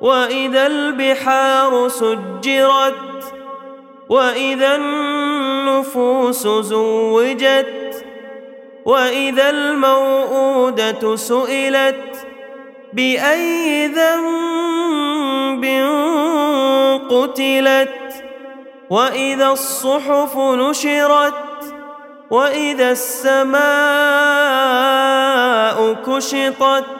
وإذا البحار سجرت وإذا النفوس زوجت وإذا الموءودة سئلت بأي ذنب قتلت وإذا الصحف نشرت وإذا السماء كشطت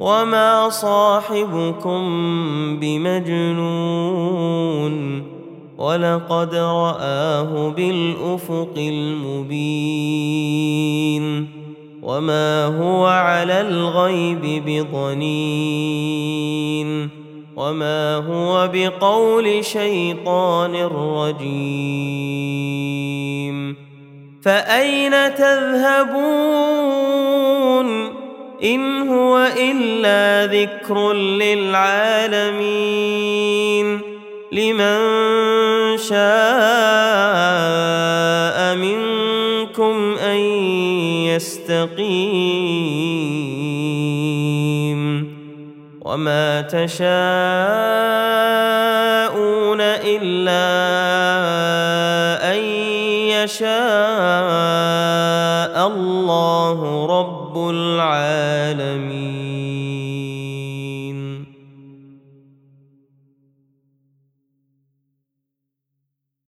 وما صاحبكم بمجنون ولقد راه بالافق المبين وما هو على الغيب بضنين وما هو بقول شيطان رجيم فاين تذهبون إن هو إلا ذكر للعالمين. لمن شاء منكم أن يستقيم. وما تشاءون إلا أن يشاء. الله رب العالمين.